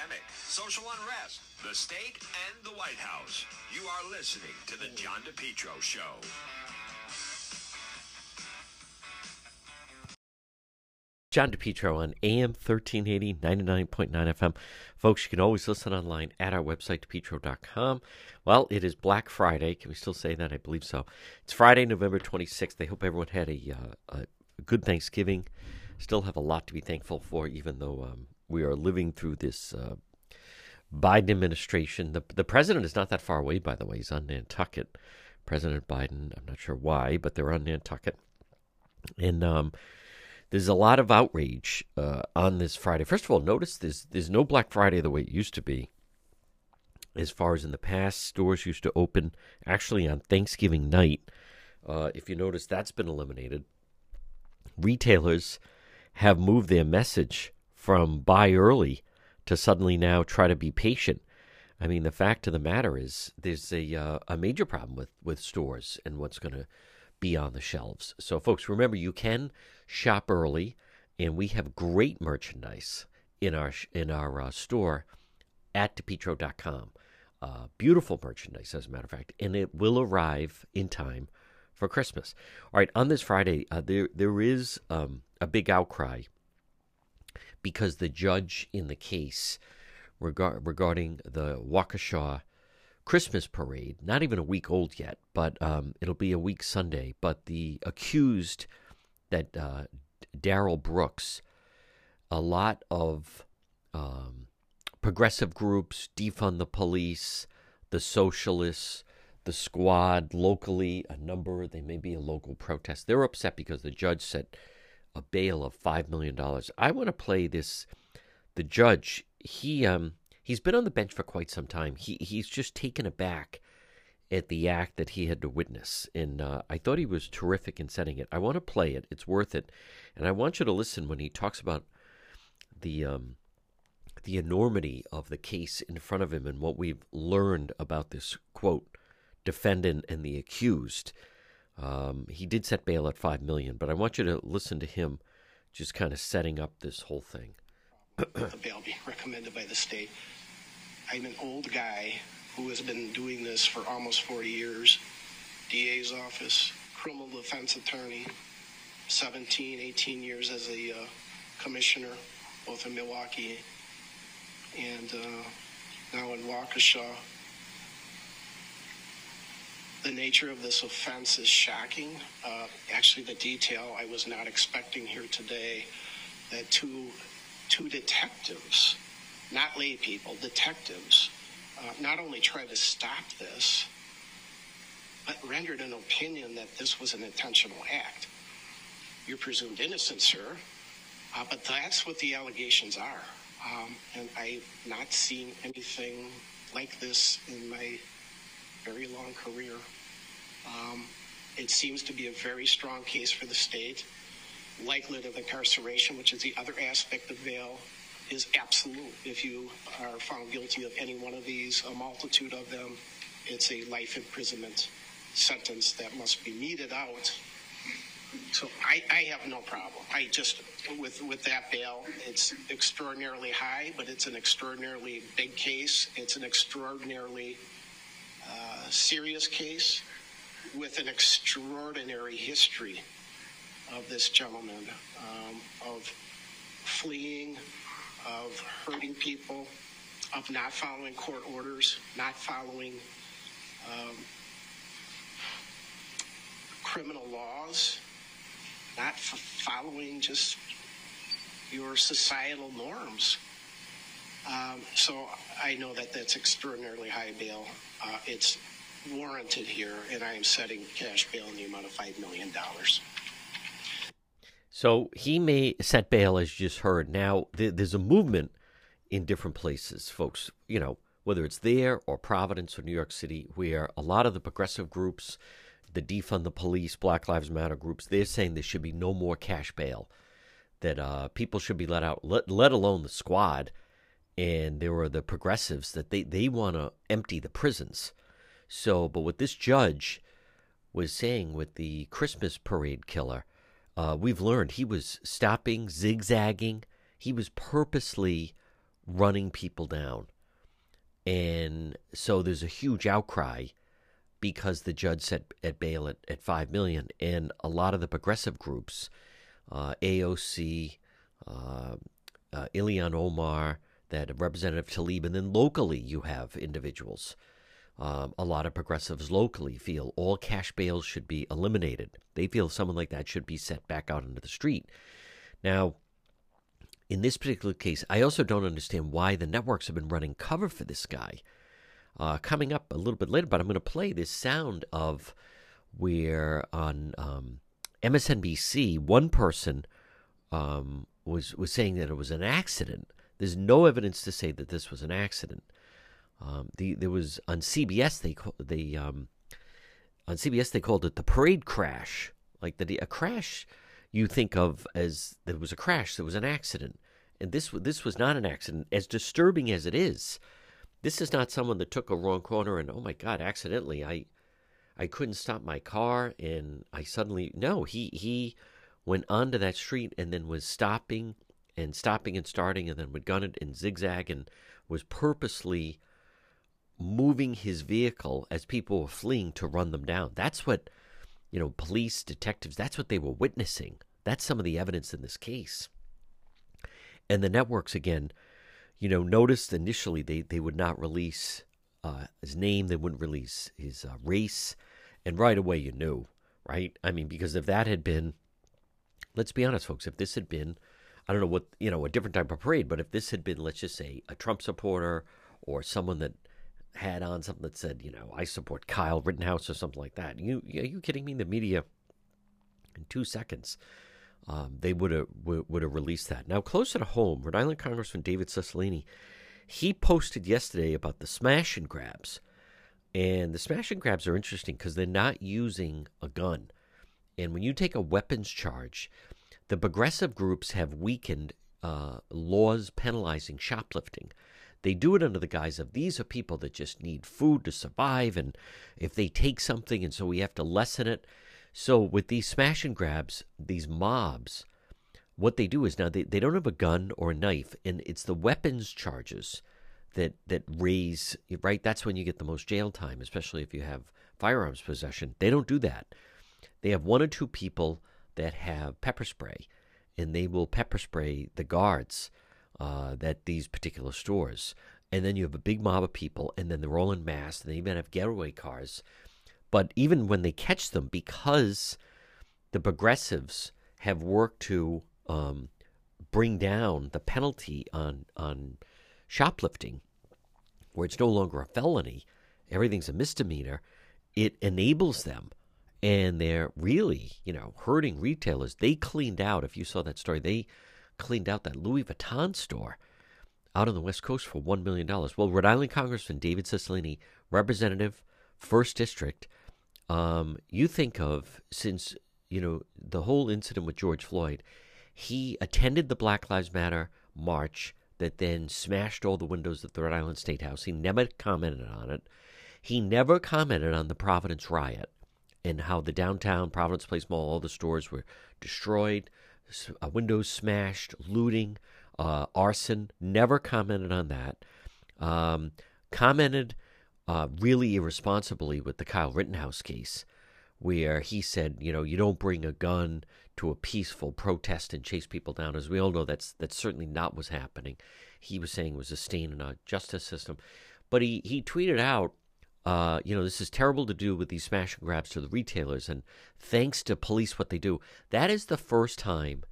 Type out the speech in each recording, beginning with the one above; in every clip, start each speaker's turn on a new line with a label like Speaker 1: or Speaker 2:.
Speaker 1: pandemic, social unrest, the state, and the White House. You are listening to The John DePetro Show.
Speaker 2: John DePetro on AM 1380, 99.9 FM. Folks, you can always listen online at our website, depetro.com. Well, it is Black Friday. Can we still say that? I believe so. It's Friday, November 26th. I hope everyone had a, uh, a good Thanksgiving. Still have a lot to be thankful for, even though um, we are living through this uh, Biden administration. The, the president is not that far away, by the way. He's on Nantucket. President Biden, I'm not sure why, but they're on Nantucket. And, um, there's a lot of outrage uh, on this Friday. First of all, notice there's there's no Black Friday the way it used to be. As far as in the past, stores used to open actually on Thanksgiving night. Uh, if you notice, that's been eliminated. Retailers have moved their message from buy early to suddenly now try to be patient. I mean, the fact of the matter is, there's a uh, a major problem with with stores and what's going to be on the shelves. So, folks, remember you can shop early, and we have great merchandise in our in our uh, store at depetro.com. Uh, beautiful merchandise, as a matter of fact, and it will arrive in time for Christmas. All right, on this Friday, uh, there there is um, a big outcry because the judge in the case regard, regarding the Waukesha Christmas parade, not even a week old yet, but um, it'll be a week Sunday. But the accused that uh, Darrell Brooks, a lot of um, progressive groups, defund the police, the socialists, the squad locally, a number, they may be a local protest. They're upset because the judge set a bail of $5 million. I want to play this. The judge, he um, he's been on the bench for quite some time. He he's just taken aback at the act that he had to witness, and uh, I thought he was terrific in setting it. I want to play it; it's worth it, and I want you to listen when he talks about the um, the enormity of the case in front of him and what we've learned about this quote defendant and the accused. Um, he did set bail at five million, but I want you to listen to him just kind of setting up this whole thing.
Speaker 3: the bail being recommended by the state. I'm an old guy who has been doing this for almost 40 years. DA's office, criminal defense attorney, 17, 18 years as a uh, commissioner, both in Milwaukee and uh, now in Waukesha. The nature of this offense is shocking. Uh, actually, the detail I was not expecting here today that two two detectives not lay people, detectives, uh, not only tried to stop this, but rendered an opinion that this was an intentional act. You're presumed innocent, sir, uh, but that's what the allegations are. Um, and I've not seen anything like this in my very long career. Um, it seems to be a very strong case for the state. Likelihood of incarceration, which is the other aspect of bail, is absolute. If you are found guilty of any one of these, a multitude of them, it's a life imprisonment sentence that must be meted out. So I, I have no problem. I just with with that bail, it's extraordinarily high, but it's an extraordinarily big case. It's an extraordinarily serious case with an extraordinary history of this gentleman um, of fleeing, of hurting people, of not following court orders, not following um, criminal laws, not following just your societal norms. Um, so I know that that's extraordinarily high bail. Uh, it's warranted here, and I am setting cash bail in the amount of $5 million.
Speaker 2: So he may set bail, as you just heard. Now, th- there's a movement in different places, folks, you know, whether it's there or Providence or New York City, where a lot of the progressive groups, the defund the police, Black Lives Matter groups, they're saying there should be no more cash bail, that uh, people should be let out, let, let alone the squad. And there are the progressives that they, they want to empty the prisons. So, but what this judge was saying with the Christmas parade killer, uh, we've learned he was stopping, zigzagging. He was purposely running people down. And so there's a huge outcry because the judge set at bail at, at five million, and a lot of the progressive groups, uh, AOC, uh, uh, Ilhan Omar, that Representative Tlaib, and then locally you have individuals. Um, a lot of progressives locally feel all cash bails should be eliminated. They feel someone like that should be set back out into the street. Now, in this particular case, I also don't understand why the networks have been running cover for this guy. Uh, coming up a little bit later, but I'm going to play this sound of where on um, MSNBC, one person um, was was saying that it was an accident. There's no evidence to say that this was an accident. Um, the there was on CBS they they um, on CBS they called it the parade crash, like the a crash you think of as there was a crash, there was an accident, and this this was not an accident. As disturbing as it is, this is not someone that took a wrong corner and oh my god, accidentally I I couldn't stop my car and I suddenly no he he went onto that street and then was stopping and stopping and starting and then would gun it and zigzag and was purposely moving his vehicle as people were fleeing to run them down. That's what you know, police, detectives, that's what they were witnessing. That's some of the evidence in this case. And the networks, again, you know, noticed initially they, they would not release uh, his name, they wouldn't release his uh, race. And right away you knew, right? I mean, because if that had been, let's be honest, folks, if this had been, I don't know what, you know, a different type of parade, but if this had been, let's just say, a Trump supporter or someone that had on something that said, you know, I support Kyle Rittenhouse or something like that. You are you kidding me? The media in two seconds, um, they would have would have released that. Now closer to home, Rhode Island Congressman David Cicilline, he posted yesterday about the smash and grabs, and the smash and grabs are interesting because they're not using a gun, and when you take a weapons charge, the progressive groups have weakened uh, laws penalizing shoplifting. They do it under the guise of these are people that just need food to survive, and if they take something, and so we have to lessen it. So with these smash and grabs, these mobs, what they do is now they, they don't have a gun or a knife, and it's the weapons charges that that raise right. That's when you get the most jail time, especially if you have firearms possession. They don't do that. They have one or two people that have pepper spray, and they will pepper spray the guards uh, at these particular stores. And then you have a big mob of people, and then they're all in mass, and they even have getaway cars. But even when they catch them, because the progressives have worked to um, bring down the penalty on on shoplifting, where it's no longer a felony, everything's a misdemeanor. It enables them, and they're really, you know, hurting retailers. They cleaned out. If you saw that story, they cleaned out that Louis Vuitton store out on the West Coast for $1 million. Well, Rhode Island Congressman David Cicilline, representative, first district, um, you think of since, you know, the whole incident with George Floyd, he attended the Black Lives Matter march that then smashed all the windows of the Rhode Island State House. He never commented on it. He never commented on the Providence riot and how the downtown Providence Place Mall, all the stores were destroyed, windows smashed, looting, uh, arson. Never commented on that. Um, commented uh, really irresponsibly with the Kyle Rittenhouse case, where he said, you know, you don't bring a gun to a peaceful protest and chase people down. As we all know, that's that's certainly not what's happening. He was saying was a stain in our justice system, but he he tweeted out uh, you know, this is terrible to do with these smash and grabs to the retailers. And thanks to police, what they do, that is the first time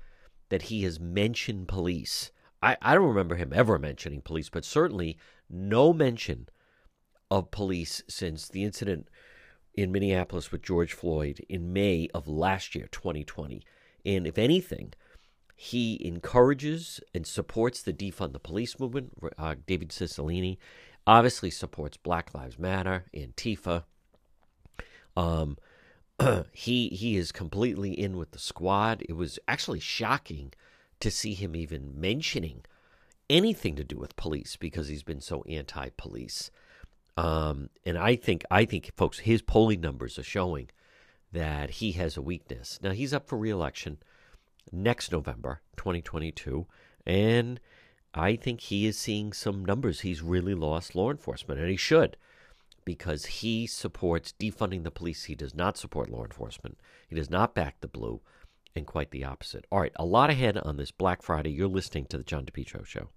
Speaker 2: that he has mentioned police. I, I don't remember him ever mentioning police, but certainly no mention of police since the incident in Minneapolis with George Floyd in May of last year, 2020. And if anything, he encourages and supports the defund the police movement. Uh, David Cicilline obviously supports Black Lives Matter, Antifa. Um, he he is completely in with the squad. It was actually shocking to see him even mentioning anything to do with police because he's been so anti-police. Um, and I think I think folks, his polling numbers are showing that he has a weakness. Now he's up for reelection next November, 2022, and I think he is seeing some numbers. He's really lost law enforcement, and he should, because he supports defunding the police. He does not support law enforcement. He does not back the blue, and quite the opposite. All right, a lot ahead on this Black Friday. You're listening to the John DePetro Show.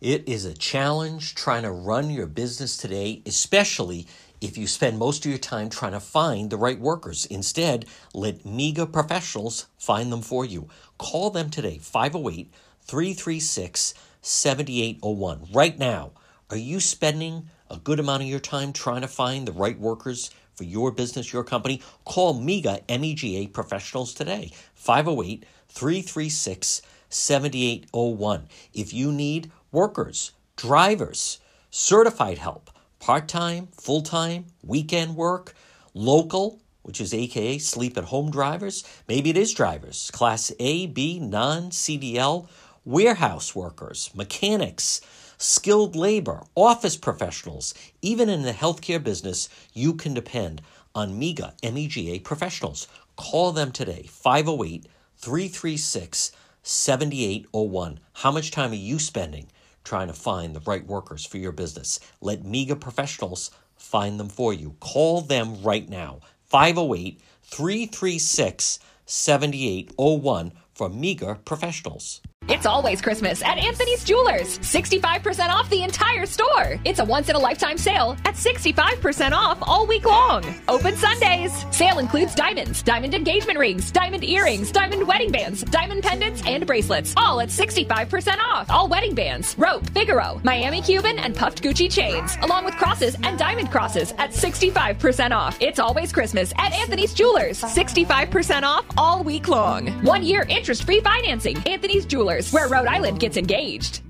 Speaker 4: It is a challenge trying to run your business today, especially if you spend most of your time trying to find the right workers. Instead, let MEGA professionals find them for you. Call them today, 508 336 7801. Right now, are you spending a good amount of your time trying to find the right workers for your business, your company? Call MEGA MEGA professionals today, 508 336 7801. If you need workers, drivers, certified help, part time, full time, weekend work, local, which is AKA sleep at home drivers. Maybe it is drivers, class A, B, non CDL, warehouse workers, mechanics, skilled labor, office professionals. Even in the healthcare business, you can depend on MEGA, MEGA professionals. Call them today, 508 336 7801. How much time are you spending trying to find the right workers for your business? Let MEGA professionals find them for you. Call them right now, 508 336 7801 for MEGA professionals.
Speaker 5: It's always Christmas at Anthony's Jewelers. 65% off the entire store. It's a once in a lifetime sale at 65% off all week long. Open Sundays. Sale includes diamonds, diamond engagement rings, diamond earrings, diamond wedding bands, diamond pendants, and bracelets. All at 65% off. All wedding bands, rope, Figaro, Miami Cuban, and puffed Gucci chains, along with crosses and diamond crosses at 65% off. It's always Christmas at Anthony's Jewelers. 65% off all week long. One year interest free financing. Anthony's Jewelers where Rhode Island gets engaged.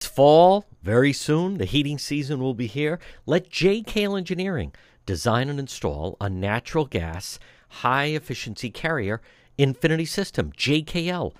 Speaker 2: It's fall very soon. The heating season will be here. Let JKL Engineering design and install a natural gas high efficiency carrier infinity system. JKL.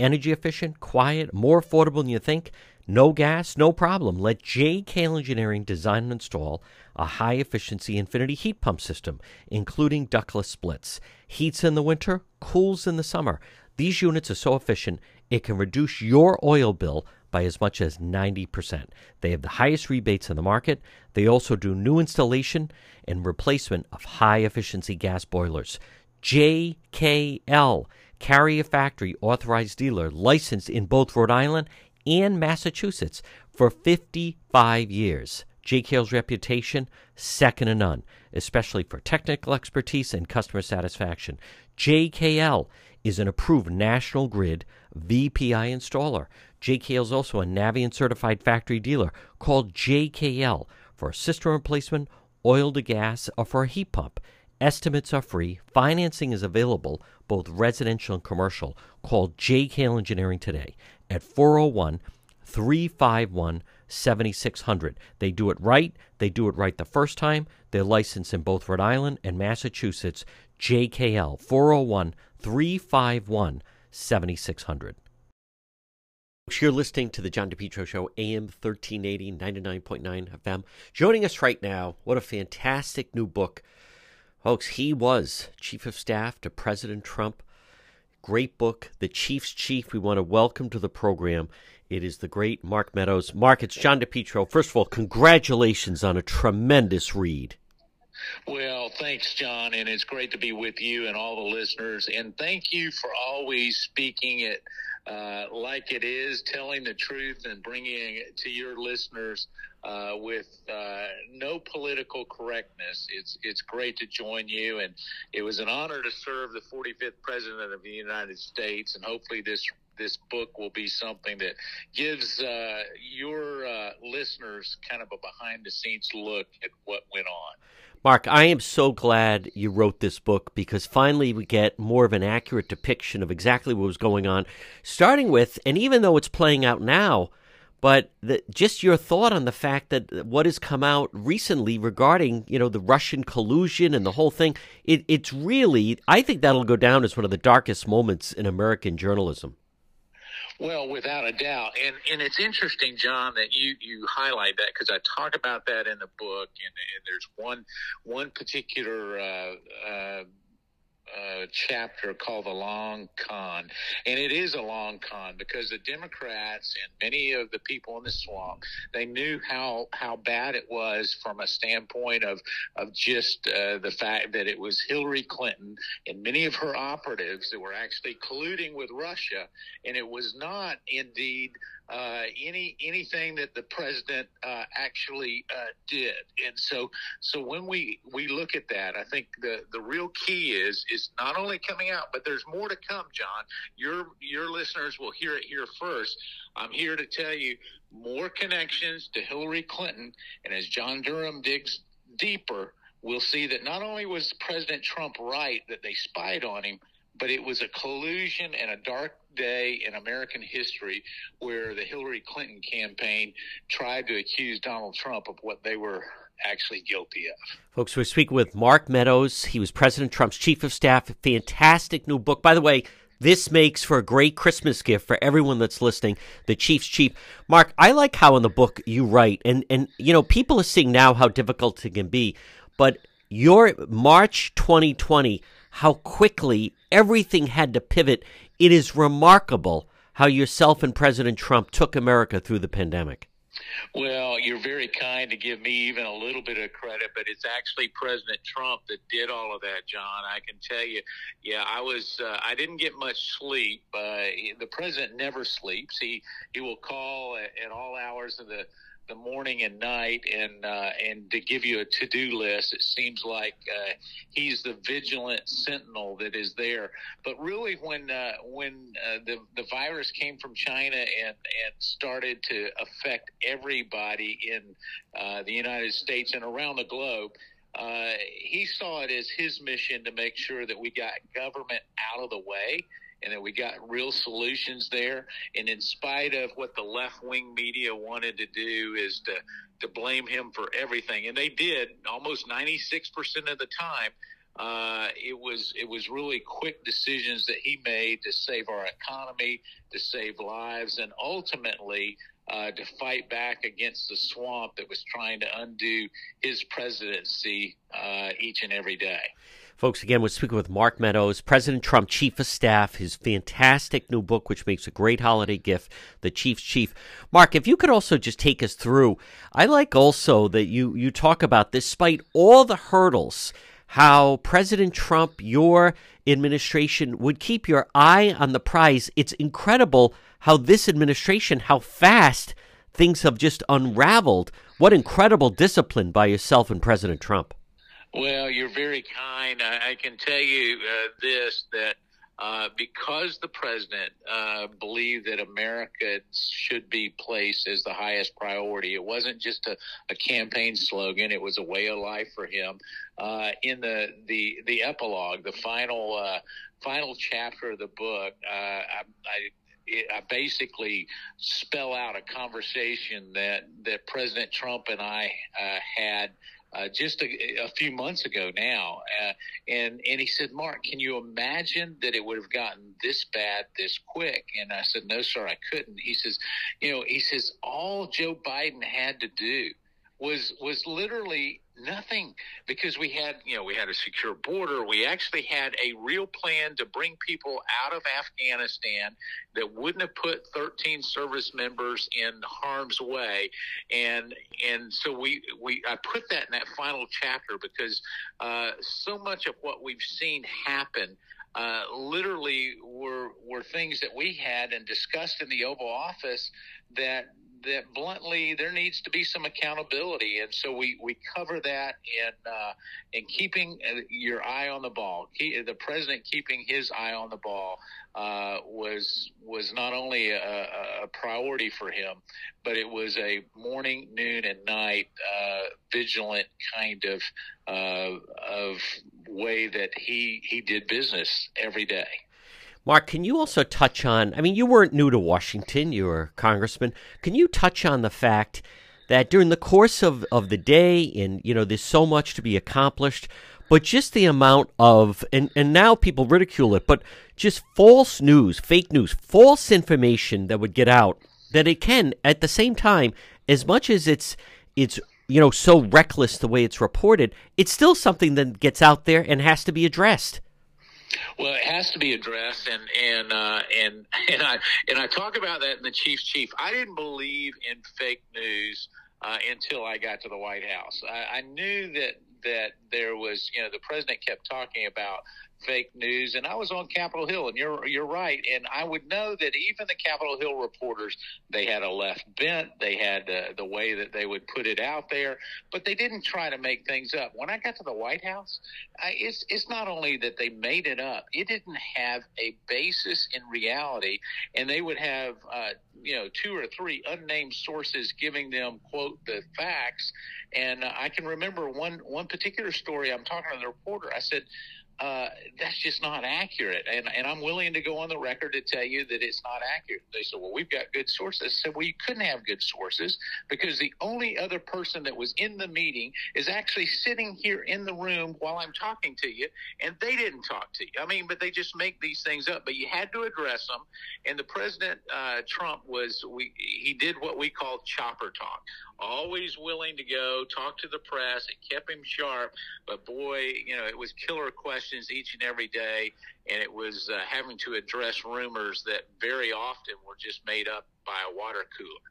Speaker 2: Energy efficient, quiet, more affordable than you think. No gas, no problem. Let JKL Engineering design and install a high efficiency infinity heat pump system, including ductless splits. Heats in the winter, cools in the summer. These units are so efficient, it can reduce your oil bill by as much as 90%. They have the highest rebates in the market. They also do new installation and replacement of high efficiency gas boilers. JKL, Carrier Factory authorized dealer, licensed in both Rhode Island and Massachusetts for 55 years. JKL's reputation, second to none, especially for technical expertise and customer satisfaction. JKL is an approved National Grid VPI installer. JKL is also a Navien certified factory dealer called JKL for a system replacement, oil to gas, or for a heat pump. Estimates are free. Financing is available, both residential and commercial. Call JKL Engineering today at 401 351 7600. They do it right. They do it right the first time. They're licensed in both Rhode Island and Massachusetts. JKL 401 351 7600. You're listening to the John DePetro Show, AM 1380, 99.9 FM. Joining us right now, what a fantastic new book. Folks, he was Chief of Staff to President Trump. Great book, The Chief's Chief. We want to welcome to the program. It is the great Mark Meadows. Mark, it's John DePetro. First of all, congratulations on a tremendous read.
Speaker 6: Well, thanks, John, and it's great to be with you and all the listeners. And thank you for always speaking it uh, like it is, telling the truth and bringing it to your listeners uh, with uh, no political correctness. It's it's great to join you, and it was an honor to serve the 45th President of the United States. And hopefully, this this book will be something that gives uh, your uh, listeners kind of a behind the scenes look at what went on.
Speaker 2: Mark, I am so glad you wrote this book because finally we get more of an accurate depiction of exactly what was going on, starting with, and even though it's playing out now, but the, just your thought on the fact that what has come out recently regarding you know the Russian collusion and the whole thing, it, it's really I think that'll go down as one of the darkest moments in American journalism.
Speaker 6: Well, without a doubt, and and it's interesting, John, that you you highlight that because I talk about that in the book, and, and there's one one particular uh, uh, chapter called the long con, and it is a long con because the Democrats and many of the people in the swamp they knew how how bad it was from a standpoint of of just uh, the fact that it was Hillary Clinton and many of her operatives that were actually colluding with Russia, and it was not indeed uh, any anything that the president uh, actually uh, did. And so, so when we we look at that, I think the the real key is is not only coming out, but there's more to come. John, your your listeners will hear it here first. I'm here to tell you more connections to Hillary Clinton, and as John Durham digs deeper, we'll see that not only was President Trump right that they spied on him but it was a collusion and a dark day in American history where the Hillary Clinton campaign tried to accuse Donald Trump of what they were actually guilty of.
Speaker 2: Folks, we're speaking with Mark Meadows. He was President Trump's chief of staff. Fantastic new book. By the way, this makes for a great Christmas gift for everyone that's listening. The Chief's Chief. Mark, I like how in the book you write, and, and you know, people are seeing now how difficult it can be, but your March 2020 how quickly everything had to pivot. It is remarkable how yourself and President Trump took America through the pandemic.
Speaker 6: Well, you're very kind to give me even a little bit of credit, but it's actually President Trump that did all of that, John. I can tell you, yeah, I was, uh, I didn't get much sleep. Uh, the president never sleeps. He he will call at, at all hours of the the morning and night and uh, and to give you a to do list. It seems like uh, he's the vigilant sentinel that is there. But really, when uh, when uh, the the virus came from China and and started to affect everybody in uh, the United States and around the globe. Uh, he saw it as his mission to make sure that we got government out of the way and that we got real solutions there. And in spite of what the left wing media wanted to do, is to to blame him for everything, and they did almost ninety six percent of the time. Uh, it was it was really quick decisions that he made to save our economy, to save lives, and ultimately uh, to fight back against the swamp that was trying to undo his presidency uh, each and every day.
Speaker 2: Folks, again, we're speaking with Mark Meadows, President Trump Chief of Staff, his fantastic new book, which makes a great holiday gift, The Chief's Chief. Mark, if you could also just take us through, I like also that you, you talk about, despite all the hurdles, how President Trump, your administration, would keep your eye on the prize. It's incredible how this administration, how fast things have just unraveled. What incredible discipline by yourself and President Trump.
Speaker 6: Well, you're very kind. I, I can tell you uh, this that uh, because the president uh, believed that America should be placed as the highest priority. It wasn't just a, a campaign slogan; it was a way of life for him. Uh, in the the the epilogue, the final uh, final chapter of the book, uh, I, I I basically spell out a conversation that that President Trump and I uh, had uh, just a, a, few months ago now, uh, and and he said, "Mark, can you imagine that it would have gotten this bad this quick?" And I said, "No, sir, I couldn't." He says, "You know," he says, "all Joe Biden had to do was was literally nothing because we had you know we had a secure border. We actually had a real plan to bring people out of afghanistan that wouldn't have put 13 service members in harm's way. And and so we we i put that in that final chapter because uh, so much of what we've seen happen uh, literally were were things that we had and discussed in the Oval Office that that bluntly there needs to be some accountability, and so we we cover that in uh, in keeping uh, your eye on the ball. He, the president keeping his eye on the ball uh, was was not only a, a, priority for him, but it was a morning, noon, and night uh, vigilant kind of uh, of way that he he did business every day.
Speaker 2: Mark, can you also touch on? I mean, you weren't new to Washington, you were a congressman. Can you touch on the fact that during the course of, of the day, and you know, there's so much to be accomplished, but just the amount of, and, and now people ridicule it, but just false news, fake news, false information that would get out, that it can, at the same time, as much as it's, it's, you know, so reckless the way it's reported, it's still something that gets out there and has to be addressed.
Speaker 6: Well, it has to be addressed, and and uh, and and I and I talk about that in the Chief's Chief. I didn't believe in fake news uh, until I got to the White House. I, I knew that that there was, you know, the president kept talking about fake news. And I was on Capitol Hill, and you're you're right. And I would know that even the Capitol Hill reporters, they had a left bent. They had uh, the way that they would put it out there, but they didn't try to make things up. When I got to the White House, I, it's it's not only that they made it up; it didn't have a basis in reality, and they would have. Uh, you know, two or three unnamed sources giving them quote the facts, and uh, I can remember one one particular story. I'm talking to the reporter. I said, uh, that's just not accurate. And, and I'm willing to go on the record to tell you that it's not accurate. They said, well, we've got good sources. I said, well, you couldn't have good sources because the only other person that was in the meeting is actually sitting here in the room while I'm talking to you, and they didn't talk to you. I mean, but they just make these things up. But you had to address them. And the president, uh, Trump, was we he did what we call chopper talk always willing to go talk to the press. It kept him sharp, but boy, you know, it was killer questions each and every day, and it was uh, having to address rumors that very often were just made up by a water cooler.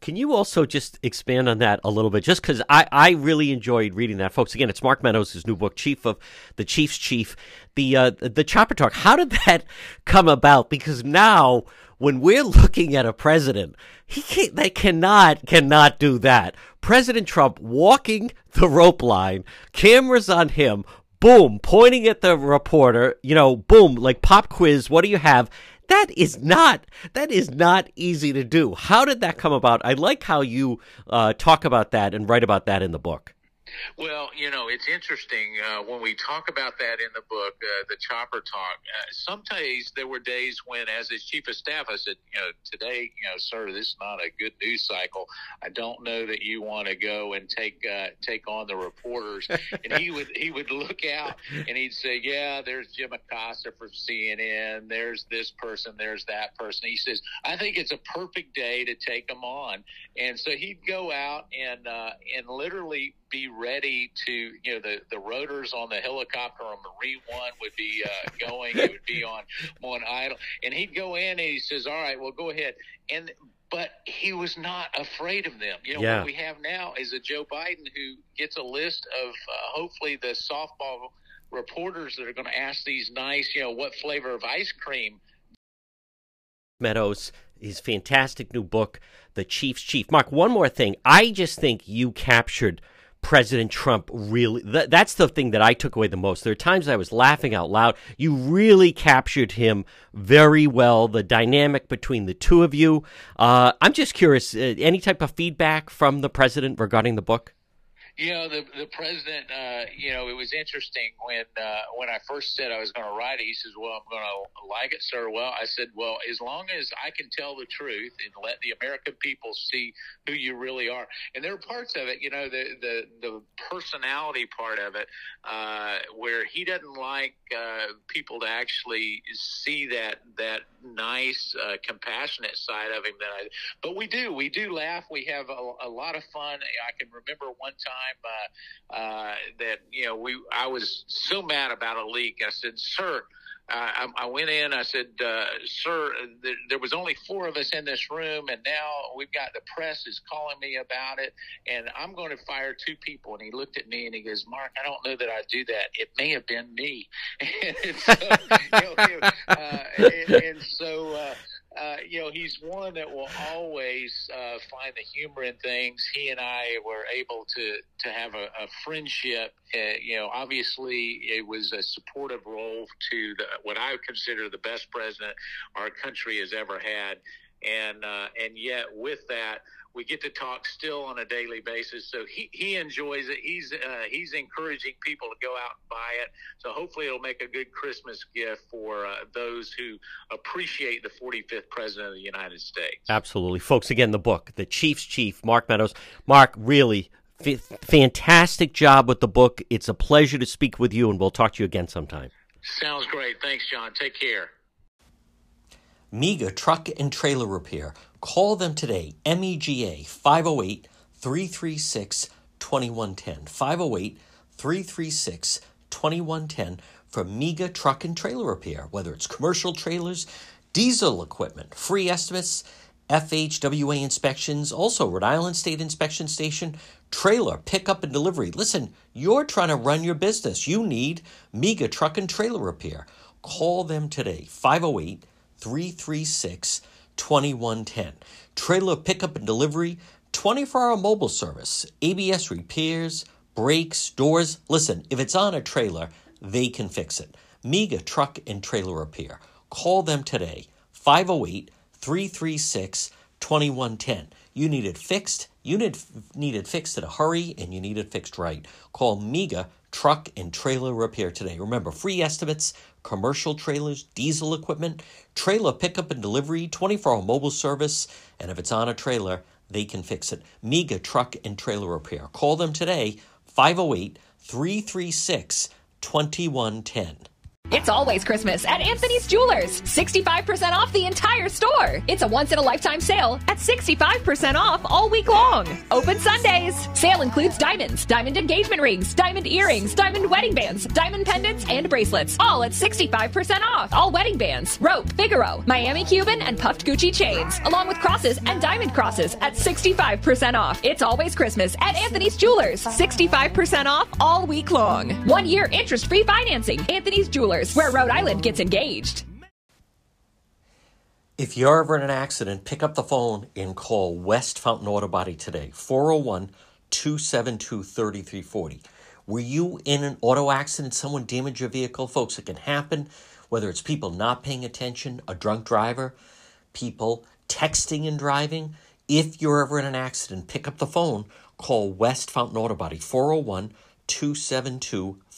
Speaker 2: Can you also just expand on that a little bit? Just because I, I really enjoyed reading that, folks. Again, it's Mark Meadows' his new book, Chief of the Chief's Chief, the uh, the Chopper Talk. How did that come about? Because now when we're looking at a president, he can't, they cannot, cannot do that. President Trump walking the rope line, cameras on him, boom, pointing at the reporter, you know, boom, like pop quiz, what do you have? That is not that is not easy to do. How did that come about? I like how you uh, talk about that and write about that in the book.
Speaker 6: Well, you know, it's interesting uh, when we talk about that in the book, uh, the chopper talk. Uh, some days there were days when, as his chief of staff, I said, you know, today, you know, sir, this is not a good news cycle. I don't know that you want to go and take uh, take on the reporters. and he would he would look out and he'd say, yeah, there's Jim Acosta from CNN. There's this person. There's that person. He says, I think it's a perfect day to take them on. And so he'd go out and uh, and literally be ready to, you know, the, the rotors on the helicopter on the Marine One would be uh, going. it would be on on idle, and he'd go in and he says, "All right, well, go ahead." And but he was not afraid of them. You know,
Speaker 2: yeah.
Speaker 6: what we have now is a Joe Biden who gets a list of uh, hopefully the softball reporters that are going to ask these nice, you know, what flavor of ice cream.
Speaker 2: Meadows, his fantastic new book, The Chief's Chief. Mark, one more thing. I just think you captured President Trump really th- that's the thing that I took away the most. There are times I was laughing out loud. You really captured him very well, the dynamic between the two of you. Uh, I'm just curious, uh, any type of feedback from the president regarding the book?
Speaker 6: You know, the the president. Uh, you know, it was interesting when uh, when I first said I was going to write it. He says, "Well, I'm going to like it, sir." Well, I said, "Well, as long as I can tell the truth and let the American people see who you really are." And there are parts of it, you know, the the the personality part of it, uh, where he doesn't like uh, people to actually see that that nice, uh, compassionate side of him. That I, but we do, we do laugh. We have a, a lot of fun. I can remember one time time uh, uh, that you know we I was so mad about a leak. I said, "Sir." Uh, I, I went in. I said, uh, "Sir, th- there was only four of us in this room, and now we've got the press is calling me about it, and I'm going to fire two people." And he looked at me and he goes, "Mark, I don't know that I do that. It may have been me." and so, you know, uh, and, and so uh, uh, you know, he's one that will always uh, find the humor in things. He and I were able to to have a, a friendship. Uh, you know, obviously, it was a supportive role to the, what I would consider the best president our country has ever had, and uh, and yet with that we get to talk still on a daily basis. So he, he enjoys it. He's uh, he's encouraging people to go out and buy it. So hopefully it'll make a good Christmas gift for uh, those who appreciate the 45th president of the United States.
Speaker 2: Absolutely, folks. Again, the book, The Chief's Chief, Mark Meadows. Mark, really f- fantastic job with the book. It's a pleasure to speak with you, and we'll talk to you again sometime.
Speaker 6: Sounds great. Thanks, John. Take care.
Speaker 4: MEGA Truck and Trailer Repair. Call them today, MEGA 508 336 2110. 508 336 2110
Speaker 2: for MEGA truck and trailer repair, whether it's commercial trailers, diesel equipment, free estimates, FHWA inspections, also Rhode Island State Inspection Station, trailer pickup and delivery. Listen, you're trying to run your business. You need MEGA truck and trailer repair. Call them today, 508 336 2110. Trailer pickup and delivery, 24 hour mobile service, ABS repairs, brakes, doors. Listen, if it's on a trailer, they can fix it. MEGA Truck and Trailer Repair. Call them today, 508 336 2110. You need it fixed. You need, need it fixed in a hurry and you need it fixed right. Call MEGA Truck and Trailer Repair today. Remember, free estimates, commercial trailers, diesel equipment, trailer pickup and delivery, 24 hour mobile service, and if it's on a trailer, they can fix it. MEGA Truck and Trailer Repair. Call them today, 508 336 2110.
Speaker 5: It's always Christmas at Anthony's Jewelers. 65% off the entire store. It's a once in a lifetime sale at 65% off all week long. Open Sundays. Sale includes diamonds, diamond engagement rings, diamond earrings, diamond wedding bands, diamond pendants, and bracelets. All at 65% off. All wedding bands, rope, Figaro, Miami Cuban, and puffed Gucci chains, along with crosses and diamond crosses at 65% off. It's always Christmas at Anthony's Jewelers. 65% off all week long. One year interest free financing. Anthony's Jewelers where Rhode Island gets engaged.
Speaker 2: If you're ever in an accident, pick up the phone and call West Fountain Auto Body today, 401 272 3340. Were you in an auto accident? Someone damaged your vehicle? Folks, it can happen, whether it's people not paying attention, a drunk driver, people texting and driving. If you're ever in an accident, pick up the phone, call West Fountain Auto Body, 401 272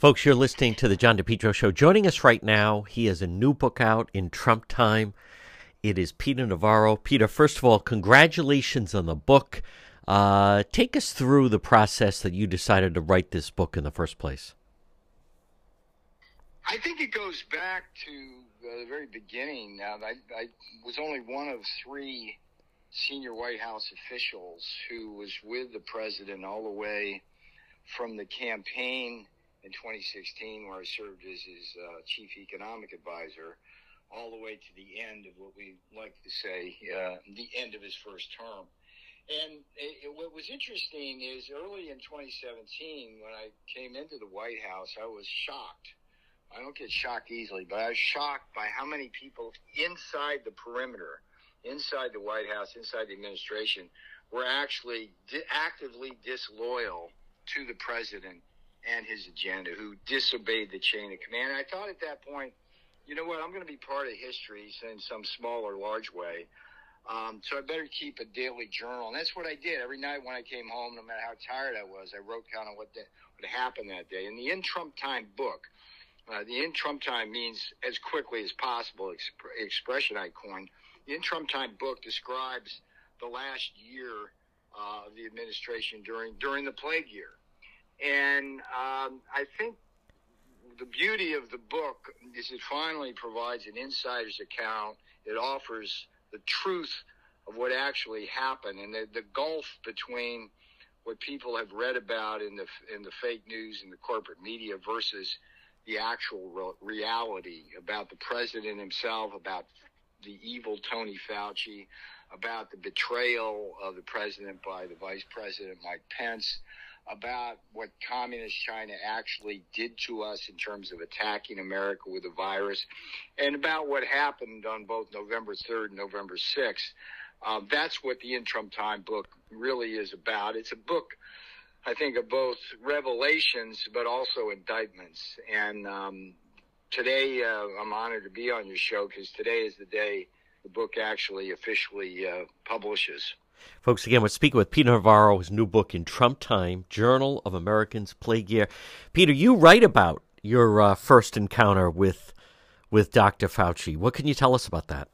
Speaker 7: Folks, you're listening to the John DePetro Show. Joining us right now, he has a new book out in Trump time. It is Peter Navarro. Peter, first of all, congratulations on the book. Uh, take us through the process that you decided to write this book in the first place.
Speaker 8: I think it goes back to the very beginning. Now, I, I was only one of three senior White House officials who was with the president all the way from the campaign in 2016, where I served as his uh, chief economic advisor, all the way to the end of what we like to say, uh, the end of his first term. And it, it, what was interesting is early in 2017, when I came into the White House, I was shocked. I don't get shocked easily, but I was shocked by how many people inside the perimeter, inside the White House, inside the administration, were actually di- actively disloyal to the president and his agenda, who disobeyed the chain of command. And I thought at that point, you know what, I'm going to be part of history in some small or large way. Um, so I better keep a daily journal. And that's what I did. Every night when I came home, no matter how tired I was, I wrote kind of what, the, what happened that day. In the In Trump Time book, uh, the In Trump Time means as quickly as possible exp- expression I coined. The In Trump Time book describes the last year uh, of the administration during during the plague year. And um, I think the beauty of the book is it finally provides an insider's account. It offers the truth of what actually happened and the, the gulf between what people have read about in the in the fake news and the corporate media versus the actual re- reality about the president himself, about the evil Tony Fauci, about the betrayal of the president by the vice president Mike Pence, about what communist China actually did to us in terms of attacking America with the virus, and about what happened on both November 3rd and November 6th. Um, that's what the In Trump Time book really is about. It's a book, I think, of both revelations but also indictments. And um, today, uh, I'm honored to be on your show because today is the day the book actually officially uh, publishes.
Speaker 2: Folks, again, we're speaking with Peter Navarro, his new book in Trump Time, Journal of Americans Plague Year. Peter, you write about your uh, first encounter with with Dr. Fauci. What can you tell us about that?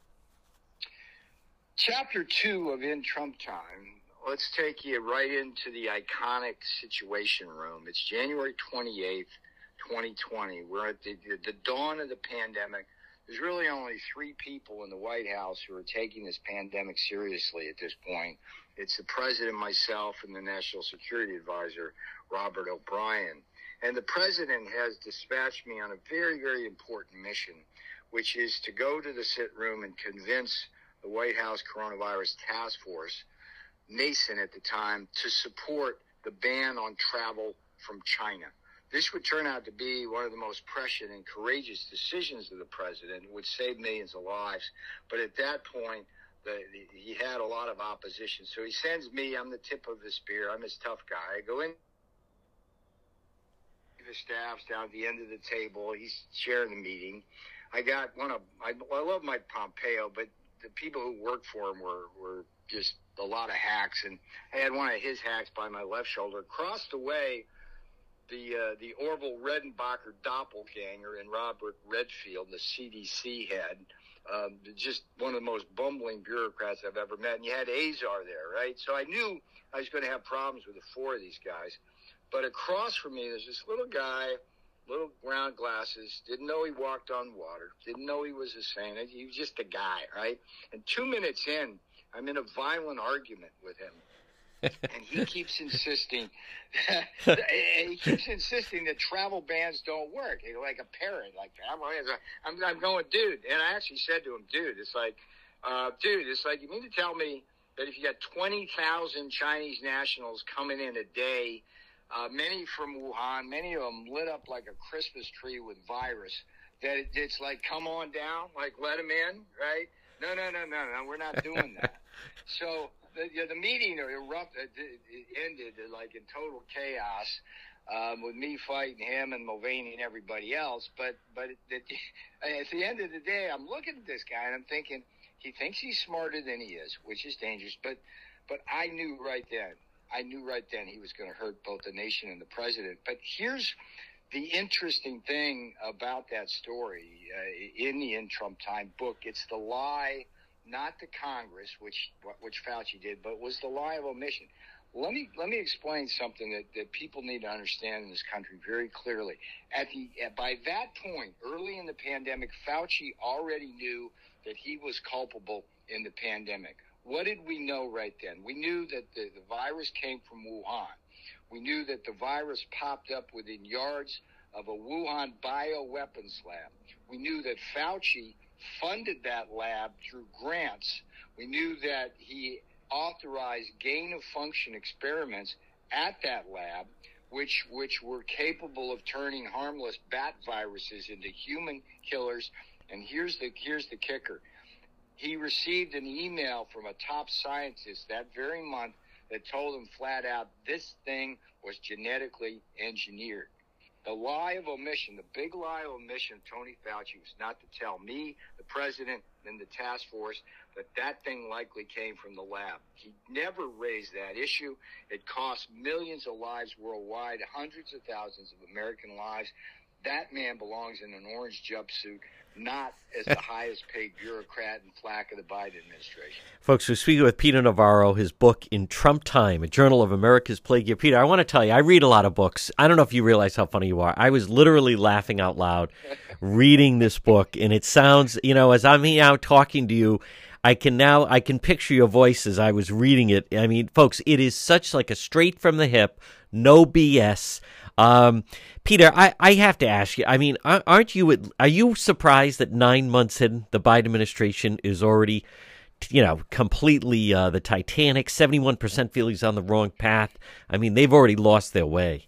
Speaker 8: Chapter two of In Trump Time. Let's take you right into the iconic Situation Room. It's January 28th, 2020. We're at the, the, the dawn of the pandemic there's really only three people in the White House who are taking this pandemic seriously at this point. It's the president, myself, and the national security advisor, Robert O'Brien. And the president has dispatched me on a very, very important mission, which is to go to the sit room and convince the White House coronavirus task force, nascent at the time, to support the ban on travel from China. This would turn out to be one of the most prescient and courageous decisions of the president. It would save millions of lives. But at that point, the, the, he had a lot of opposition. So he sends me, I'm the tip of the spear. I'm his tough guy. I go in. The staff's down at the end of the table. He's chairing the meeting. I got one of, I, I love Mike Pompeo, but the people who worked for him were, were just a lot of hacks. And I had one of his hacks by my left shoulder. Across the way, the uh, the Orville Redenbacher doppelganger and Robert Redfield, the CDC head, um, just one of the most bumbling bureaucrats I've ever met. And you had Azar there, right? So I knew I was going to have problems with the four of these guys. But across from me, there's this little guy, little round glasses, didn't know he walked on water, didn't know he was a saint. He was just a guy, right? And two minutes in, I'm in a violent argument with him and he keeps insisting he keeps insisting that travel bans don't work. Like a parrot like I'm, I'm going dude. And i actually said to him dude it's like uh, dude it's like you mean to tell me that if you got 20,000 chinese nationals coming in a day uh, many from wuhan many of them lit up like a christmas tree with virus that it's like come on down like let them in right? No no no no no we're not doing that. So the, you know, the meeting erupted, it, ended like in total chaos. Um, with me fighting him and Mulvaney and everybody else. But but it, it, at the end of the day, I'm looking at this guy and I'm thinking he thinks he's smarter than he is, which is dangerous. But but I knew right then, I knew right then he was going to hurt both the nation and the president. But here's the interesting thing about that story uh, in the In Trump Time book. It's the lie not to Congress, which which Fauci did, but was the lie of omission. Let me let me explain something that, that people need to understand in this country very clearly. At the at, by that point, early in the pandemic, Fauci already knew that he was culpable in the pandemic. What did we know right then? We knew that the, the virus came from Wuhan. We knew that the virus popped up within yards of a Wuhan bioweapons lab. We knew that Fauci funded that lab through grants. We knew that he authorized gain of function experiments at that lab, which which were capable of turning harmless bat viruses into human killers. And here's the here's the kicker. He received an email from a top scientist that very month that told him flat out this thing was genetically engineered. The lie of omission, the big lie of omission, Tony Fauci was not to tell me, the president, and the task force that that thing likely came from the lab. He never raised that issue. It cost millions of lives worldwide, hundreds of thousands of American lives. That man belongs in an orange jumpsuit not as the highest paid bureaucrat and flack of the Biden administration.
Speaker 2: Folks, we're speaking with Peter Navarro, his book in Trump Time, a journal of America's plague year. Peter, I want to tell you, I read a lot of books. I don't know if you realize how funny you are. I was literally laughing out loud reading this book, and it sounds, you know, as I'm here out talking to you, I can now I can picture your voice as I was reading it. I mean, folks, it is such like a straight from the hip, no BS. Um, Peter, I, I have to ask you. I mean, aren't you? Are you surprised that nine months in, the Biden administration is already you know, completely uh, the Titanic. Seventy-one percent feel he's on the wrong path. I mean, they've already lost their way.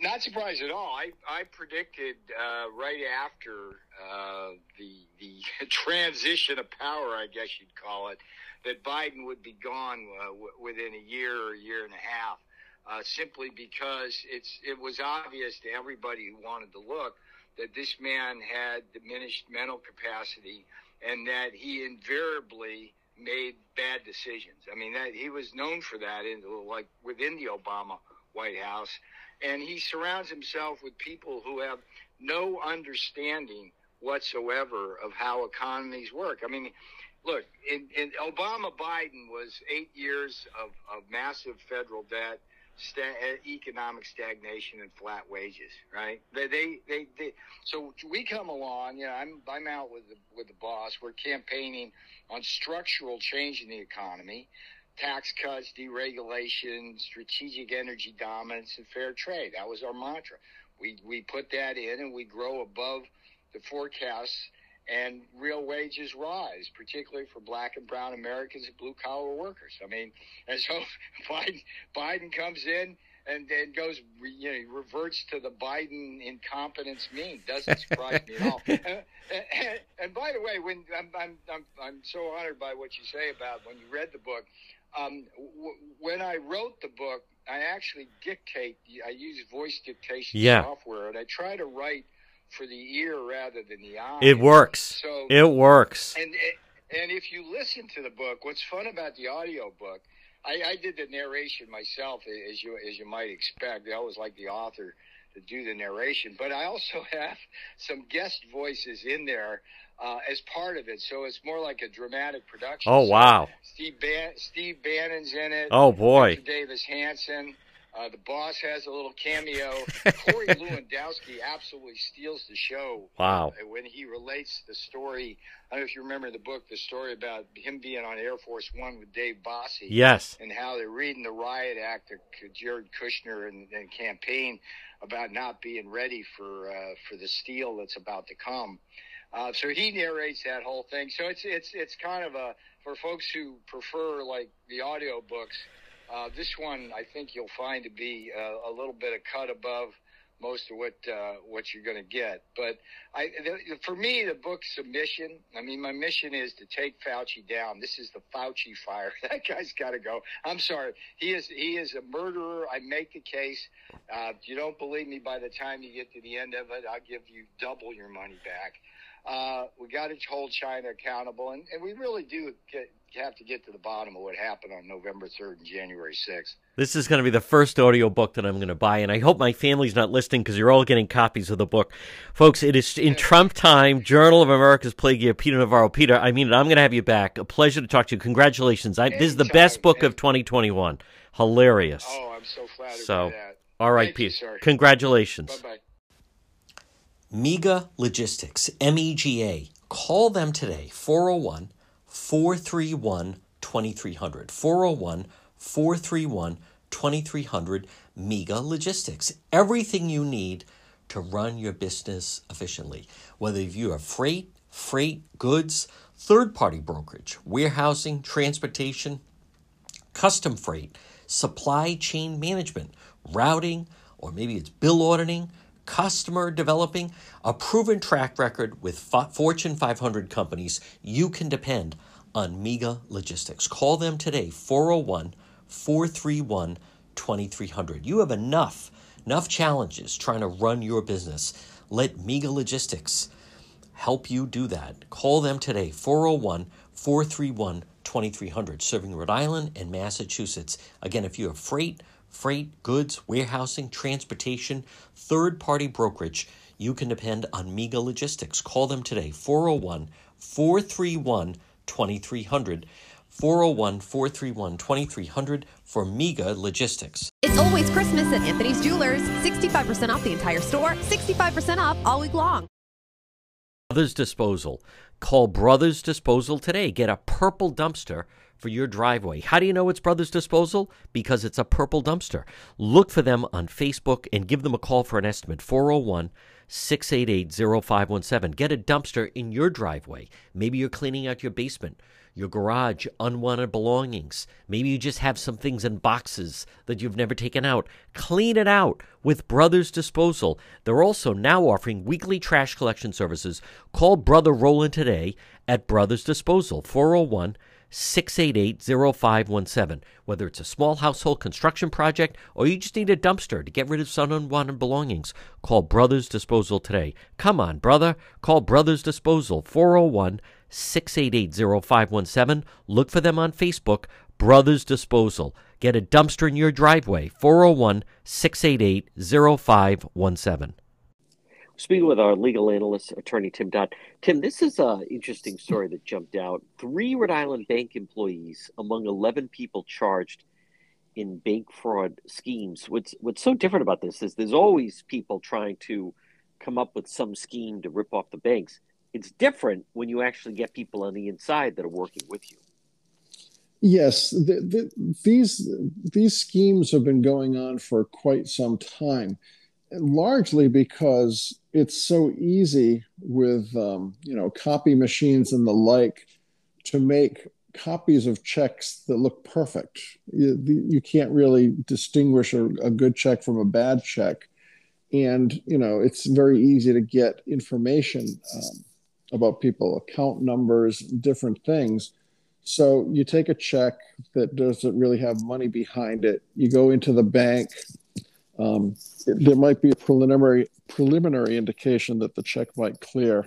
Speaker 8: Not surprised at all. I, I predicted uh, right after uh, the the transition of power, I guess you'd call it, that Biden would be gone uh, within a year or a year and a half, uh, simply because it's it was obvious to everybody who wanted to look that this man had diminished mental capacity and that he invariably made bad decisions. I mean, that he was known for that in like within the Obama White House, and he surrounds himself with people who have no understanding whatsoever of how economies work. I mean, look, in, in Obama Biden was eight years of, of massive federal debt sta- eh, economic stagnation and flat wages, right? They, they, they, they, so we come along, you know, I'm, I'm out with the, with the boss. We're campaigning on structural change in the economy, tax cuts, deregulation, strategic energy dominance, and fair trade. That was our mantra. We, we put that in and we grow above the forecasts and real wages rise, particularly for black and brown Americans and blue collar workers. I mean, and so Biden, Biden comes in and then goes, you know, reverts to the Biden incompetence mean. Doesn't surprise me at all. And, and, and, by the way, when I'm, I'm, I'm, I'm so honored by what you say about when you read the book. Um, w- when I wrote the book, I actually dictate. I use voice dictation
Speaker 2: yeah.
Speaker 8: software, and I try to write for the ear rather than the eye.
Speaker 2: It works. So it works.
Speaker 8: And and if you listen to the book, what's fun about the audio book? I, I did the narration myself, as you as you might expect. I always like the author to do the narration, but I also have some guest voices in there uh, as part of it, so it's more like a dramatic production.
Speaker 2: Oh wow!
Speaker 8: So Steve Ban- Steve Bannon's in it.
Speaker 2: Oh boy!
Speaker 8: Davis Hanson. Uh, the boss has a little cameo. Corey Lewandowski absolutely steals the show.
Speaker 2: Wow.
Speaker 8: Uh, when he relates the story, I don't know if you remember the book, the story about him being on Air Force One with Dave Bossie.
Speaker 2: Yes.
Speaker 8: And how they're reading the riot act of Jared Kushner and, and campaign about not being ready for uh, for the steal that's about to come. Uh, so he narrates that whole thing. So it's it's it's kind of a for folks who prefer like the audio books uh, this one, I think you'll find to be uh, a little bit of cut above most of what uh, what you're going to get. But I, the, for me, the book's a mission. I mean, my mission is to take Fauci down. This is the Fauci fire. That guy's got to go. I'm sorry. He is he is a murderer. I make the case. Uh, if you don't believe me, by the time you get to the end of it, I'll give you double your money back. Uh, we got to hold China accountable, and, and we really do get, have to get to the bottom of what happened on November 3rd and January 6th.
Speaker 2: This is going to be the first audio book that I'm going to buy, and I hope my family's not listening because you're all getting copies of the book. Folks, it is in Trump time, Journal of America's Plague Year, Peter Navarro. Peter, I mean, it. I'm going to have you back. A pleasure to talk to you. Congratulations. I, this is the best book of 2021. Hilarious.
Speaker 8: Oh, I'm so flattered
Speaker 2: so,
Speaker 8: All
Speaker 2: right,
Speaker 8: Thank
Speaker 2: Peter.
Speaker 8: You,
Speaker 2: Congratulations.
Speaker 8: Bye-bye.
Speaker 4: MEGA Logistics, M E G A. Call them today, 401 431 2300. 401 431 2300. MEGA Logistics. Everything you need to run your business efficiently. Whether you are freight, freight, goods, third party brokerage, warehousing, transportation, custom freight, supply chain management, routing, or maybe it's bill auditing customer developing a proven track record with Fortune 500 companies, you can depend on MEGA Logistics. Call them today, 401 431 2300. You have enough, enough challenges trying to run your business. Let MEGA Logistics help you do that. Call them today, 401 431 2300, serving Rhode Island and Massachusetts. Again, if you have freight, freight, goods, warehousing, transportation, third party brokerage, you can depend on MEGA Logistics. Call them today, 401 431 2300. 401 431 2300 for MEGA Logistics.
Speaker 9: It's always Christmas at Anthony's Jewelers. 65% off the entire store, 65% off all week long.
Speaker 2: Brothers Disposal. Call Brothers Disposal today. Get a purple dumpster for your driveway. How do you know it's Brothers Disposal? Because it's a purple dumpster. Look for them on Facebook and give them a call for an estimate 401 688 0517. Get a dumpster in your driveway. Maybe you're cleaning out your basement your garage, unwanted belongings. Maybe you just have some things in boxes that you've never taken out. Clean it out with Brothers Disposal. They're also now offering weekly trash collection services. Call Brother Roland today at Brothers Disposal, 401 688 0517. Whether it's a small household construction project or you just need a dumpster to get rid of some unwanted belongings, call Brothers Disposal today. Come on, brother. Call Brothers Disposal, 401 688 0517. Look for them on Facebook, Brothers Disposal. Get a dumpster in your driveway, 401 688 0517. Speaking with our legal analyst, attorney Tim Dodd. Tim, this is an interesting story that jumped out. Three Rhode Island bank employees among 11 people charged in bank fraud schemes. What's, what's so different about this is there's always people trying to come up with some scheme to rip off the banks. It's different when you actually get people on the inside that are working with you.
Speaker 10: Yes, the, the, these these schemes have been going on for quite some time largely because it's so easy with um, you know copy machines and the like to make copies of checks that look perfect. You, you can't really distinguish a, a, good check from a bad check, and you know it's very easy to get information um, about people, account numbers, different things. So you take a check that doesn't really have money behind it. You go into the bank um, there might be a preliminary preliminary indication that the check might clear.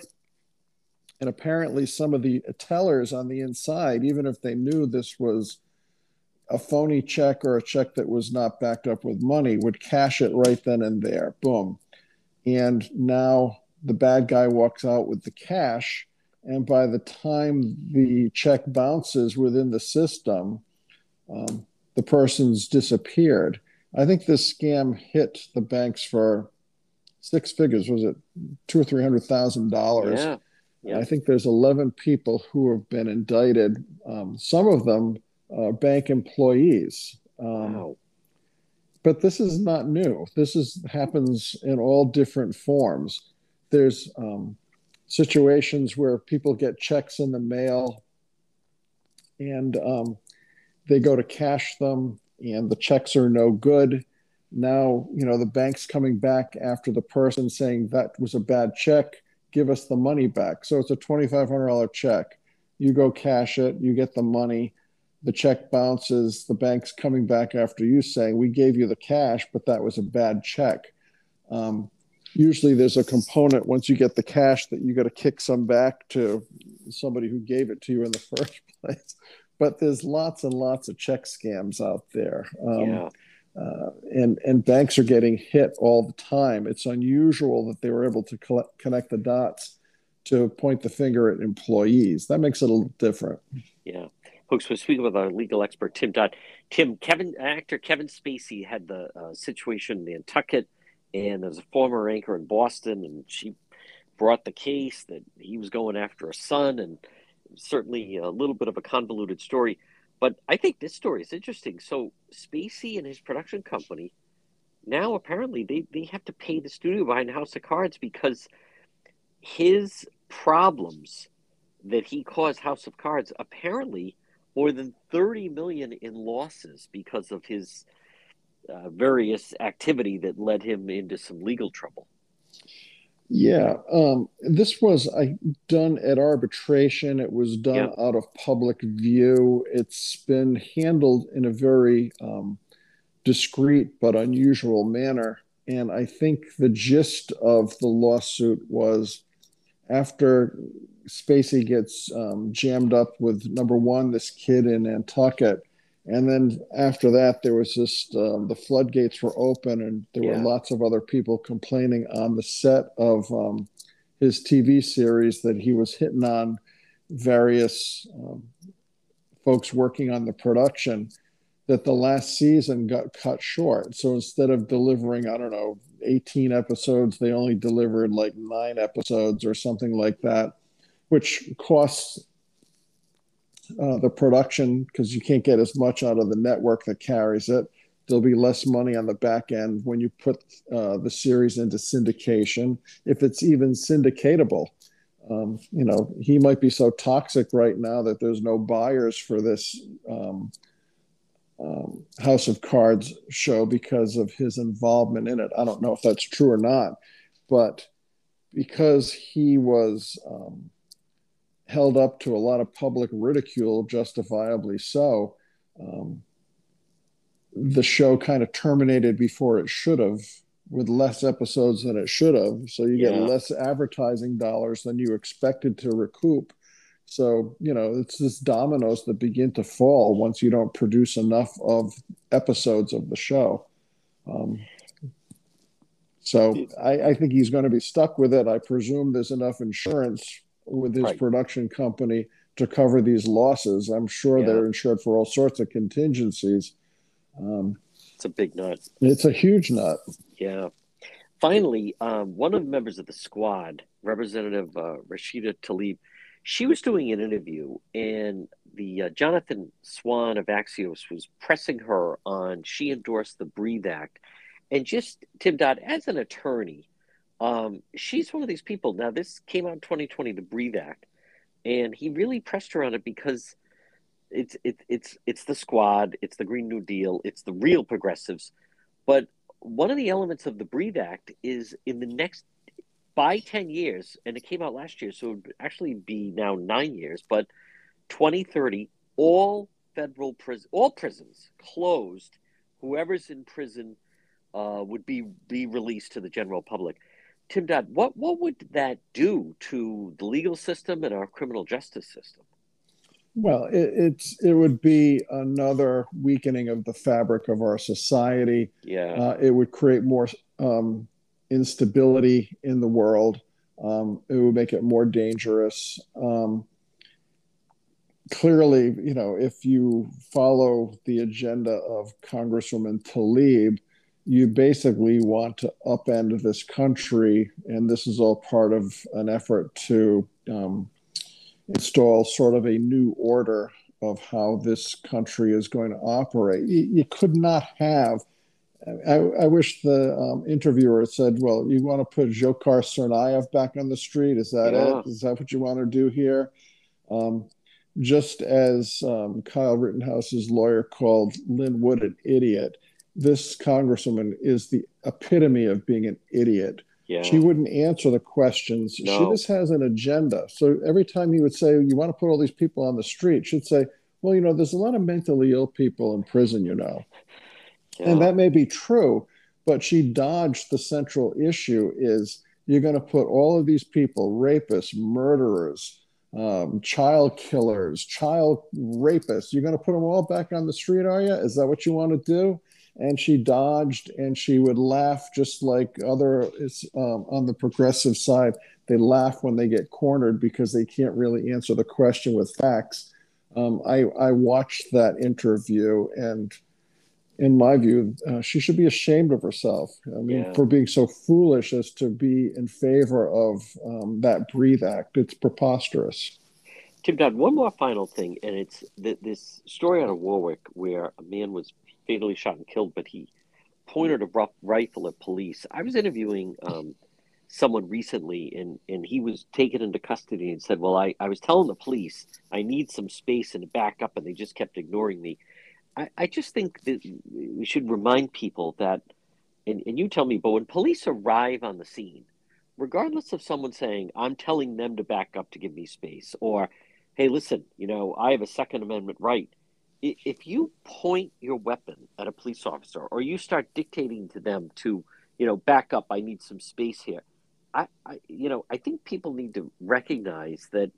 Speaker 10: And apparently, some of the tellers on the inside, even if they knew this was a phony check or a check that was not backed up with money, would cash it right then and there. Boom. And now the bad guy walks out with the cash. And by the time the check bounces within the system, um, the person's disappeared. I think this scam hit the banks for six figures. Was it two or three hundred thousand dollars?
Speaker 2: Yeah. yeah.
Speaker 10: I think there's eleven people who have been indicted. Um, some of them are bank employees. Um, wow. But this is not new. This is happens in all different forms. There's um, situations where people get checks in the mail, and um, they go to cash them and the checks are no good. Now, you know, the bank's coming back after the person saying that was a bad check, give us the money back. So it's a $2,500 check. You go cash it, you get the money, the check bounces, the bank's coming back after you saying, we gave you the cash, but that was a bad check. Um, usually there's a component once you get the cash that you got to kick some back to somebody who gave it to you in the first place but there's lots and lots of check scams out there. Um,
Speaker 2: yeah.
Speaker 10: Uh, and and banks are getting hit all the time. It's unusual that they were able to collect, connect the dots to point the finger at employees. That makes it a little different.
Speaker 2: Yeah, folks. We're speaking with our legal expert Tim Dodd. Tim, Kevin, actor Kevin Spacey had the uh, situation in Nantucket, and there's a former anchor in Boston, and she brought the case that he was going after a son and certainly a little bit of a convoluted story. But I think this story is interesting. So Spacey and his production company now apparently they, they have to pay the studio behind House of Cards because his problems that he caused House of Cards apparently more than 30 million in losses because of his uh, various activity that led him into some legal trouble.
Speaker 10: Yeah, um, this was I, done at arbitration. It was done yep. out of public view. It's been handled in a very um, discreet but unusual manner. And I think the gist of the lawsuit was after Spacey gets um, jammed up with number one, this kid in Nantucket, and then after that, there was just um, the floodgates were open, and there yeah. were lots of other people complaining on the set of um, his TV series that he was hitting on various um, folks working on the production. That the last season got cut short. So instead of delivering, I don't know, 18 episodes, they only delivered like nine episodes or something like that, which costs uh, the production because you can't get as much out of the network that carries it. There'll be less money on the back end when you put uh, the series into syndication, if it's even syndicatable. Um, you know, he might be so toxic right now that there's no buyers for this um, um, House of Cards show because of his involvement in it. I don't know if that's true or not, but because he was um, held up to a lot of public ridicule, justifiably so, um, the show kind of terminated before it should have with less episodes than it should have. So you yeah. get less advertising dollars than you expected to recoup. So you know it's just dominoes that begin to fall once you don't produce enough of episodes of the show. Um, so I, I, think he's going to be stuck with it. I presume there's enough insurance with his right. production company to cover these losses i'm sure yeah. they're insured for all sorts of contingencies
Speaker 2: um, it's a big nut.
Speaker 10: It's a huge nut.
Speaker 2: Yeah. Finally, um, one of the members of the squad, Representative uh, Rashida Tlaib, she was doing an interview, and the uh, Jonathan Swan of Axios was pressing her on. She endorsed the Breathe Act, and just Tim Dodd as an attorney, um, she's one of these people. Now, this came out in 2020, the Breathe Act, and he really pressed her on it because it's it's it's it's the squad, it's the Green New Deal, it's the real progressives. But one of the elements of the Breathe Act is in the next by 10 years, and it came out last year, so it would actually be now nine years, but 2030, all federal prison, all prisons closed. Whoever's in prison uh, would be be released to the general public. Tim Dodd, what what would that do to the legal system and our criminal justice system?
Speaker 10: Well, it, it's it would be another weakening of the fabric of our society.
Speaker 2: Yeah,
Speaker 10: uh, it would create more um, instability in the world. Um, it would make it more dangerous. Um, clearly, you know, if you follow the agenda of Congresswoman Tlaib, you basically want to upend this country, and this is all part of an effort to um, install sort of a new order of how this country is going to operate. You, you could not have. I, I wish the um, interviewer said, "Well, you want to put Dzhokhar Tsarnaev back on the street? Is that yeah. it? Is that what you want to do here?" Um, just as um, Kyle Rittenhouse's lawyer called Lin Wood an idiot, this congresswoman is the epitome of being an idiot.
Speaker 2: Yeah.
Speaker 10: She wouldn't answer the questions. No. She just has an agenda. So every time he would say, You want to put all these people on the street, she'd say, Well, you know, there's a lot of mentally ill people in prison, you know. Yeah. And that may be true, but she dodged the central issue is you're going to put all of these people, rapists, murderers, um, child killers, child rapists, you're going to put them all back on the street, are you? Is that what you want to do? And she dodged and she would laugh just like other um, on the progressive side. They laugh when they get cornered because they can't really answer the question with facts. Um, I, I watched that interview and in my view uh, she should be ashamed of herself. I mean yeah. for being so foolish as to be in favor of um, that breathe act. It's preposterous.
Speaker 2: Tim Dodd, one more final thing, and it's th- this story out of Warwick where a man was fatally shot and killed, but he pointed a rough rifle at police. I was interviewing um, someone recently, and, and he was taken into custody and said, Well, I, I was telling the police I need some space and back up, and they just kept ignoring me. I, I just think that we should remind people that, and, and you tell me, but when police arrive on the scene, regardless of someone saying, I'm telling them to back up to give me space, or, hey, listen, you know, I have a Second Amendment right if you point your weapon at a police officer or you start dictating to them to you know back up i need some space here i, I you know i think people need to recognize that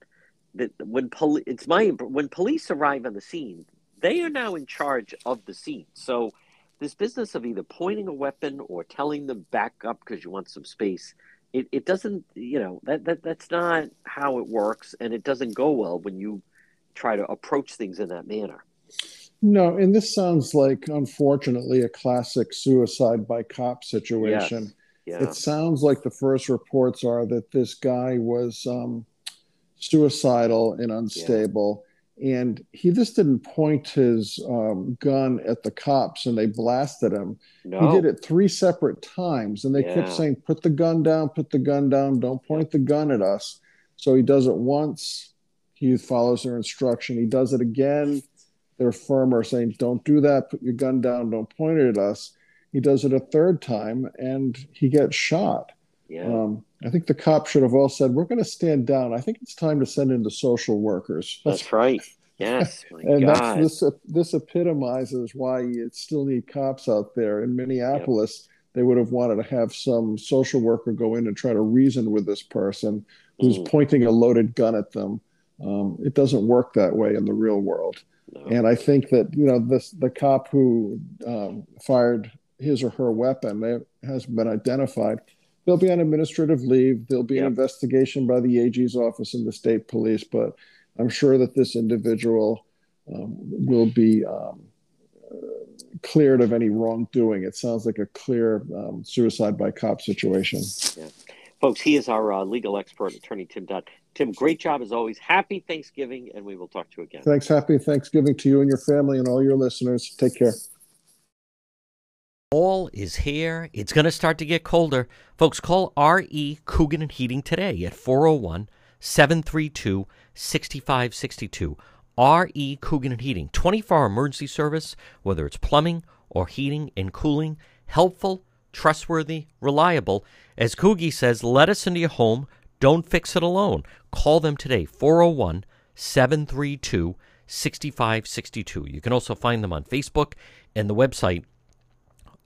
Speaker 2: that when police it's my when police arrive on the scene they are now in charge of the scene. So this business of either pointing a weapon or telling them back up because you want some space it, it doesn't you know that, that that's not how it works. And it doesn't go well when you try to approach things in that manner
Speaker 10: no, and this sounds like, unfortunately, a classic suicide by cop situation. Yes. Yeah. It sounds like the first reports are that this guy was um, suicidal and unstable. Yeah. and he just didn't point his um, gun at the cops and they blasted him. No. He did it three separate times, and they yeah. kept saying, "Put the gun down, put the gun down, don't point the gun at us." So he does it once. He follows their instruction. He does it again. They're firmer, saying, "Don't do that. Put your gun down. Don't point it at us." He does it a third time, and he gets shot. Yeah. Um, I think the cops should have all said, "We're going to stand down." I think it's time to send in the social workers.
Speaker 2: That's, that's right. Yes,
Speaker 10: and God. that's this. This epitomizes why you still need cops out there in Minneapolis. Yep. They would have wanted to have some social worker go in and try to reason with this person who's mm. pointing a loaded gun at them. Um, it doesn't work that way in the real world. No. And I think that you know this the cop who um, fired his or her weapon has been identified they'll be on administrative leave. There'll be yep. an investigation by the AG's office and the state police, but I'm sure that this individual um, will be um, cleared of any wrongdoing. It sounds like a clear um, suicide by cop situation.
Speaker 2: Yeah. Folks, he is our uh, legal expert, attorney Tim Dodd. Tim, great job as always. Happy Thanksgiving, and we will talk to you again.
Speaker 10: Thanks. Happy Thanksgiving to you and your family and all your listeners. Take care.
Speaker 2: All is here. It's going to start to get colder. Folks, call R.E. Coogan and Heating today at 401 732 6562. R.E. Coogan and Heating, 24 hour emergency service, whether it's plumbing or heating and cooling, helpful, trustworthy, reliable. As Coogie says, let us into your home. Don't fix it alone. Call them today, 401 732 6562. You can also find them on Facebook and the website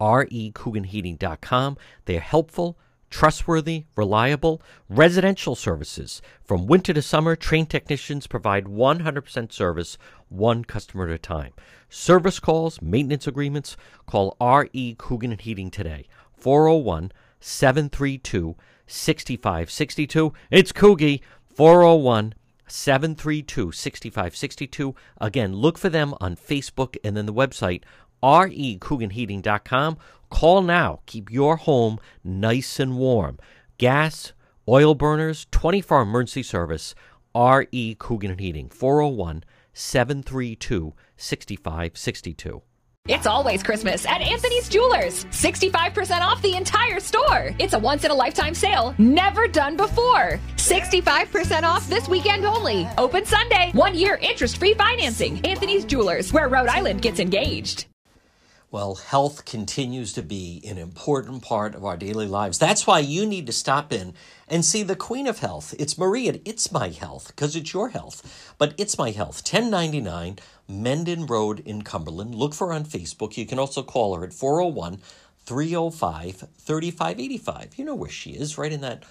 Speaker 2: recooganheating.com. They are helpful, trustworthy, reliable residential services. From winter to summer, trained technicians provide 100% service, one customer at a time. Service calls, maintenance agreements, call RE Coogan and Heating today. 401 732 6562. It's Coogie 401 732 6562. Again, look for them on Facebook and then the website recooganheating.com. Call now. Keep your home nice and warm. Gas, oil burners, 24 emergency service. R.E. Coogan Heating, 401 732 6562.
Speaker 5: It's always Christmas at Anthony's Jewelers. 65% off the entire store. It's a once in a lifetime sale, never done before. 65% off this weekend only. Open Sunday. One year interest free financing. Anthony's Jewelers, where Rhode Island gets engaged.
Speaker 4: Well, health continues to be an important part of our daily lives. That's why you need to stop in and see the Queen of Health. It's Marie at It's My Health, because it's your health. But It's My Health, 1099 Mendon Road in Cumberland. Look for her on Facebook. You can also call her at 401 305 3585. You know where she is, right in that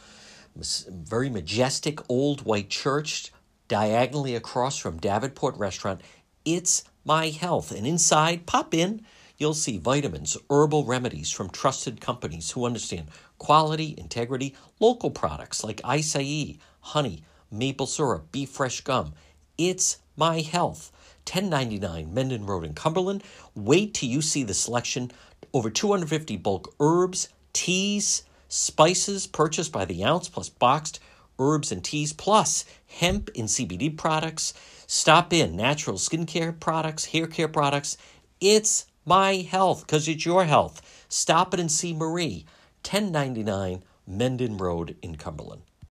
Speaker 4: very majestic old white church diagonally across from Davenport Restaurant. It's My Health. And inside, pop in You'll see vitamins, herbal remedies from trusted companies who understand quality, integrity, local products like acai, honey, maple syrup, beef fresh gum. It's my health. 1099 Mendon Road in Cumberland. Wait till you see the selection. Over 250 bulk herbs, teas, spices purchased by the ounce, plus boxed herbs and teas, plus hemp and CBD products. Stop in natural skincare products, hair care products. It's my health, because it's your health. Stop it and see Marie, 1099 Mendon Road in Cumberland.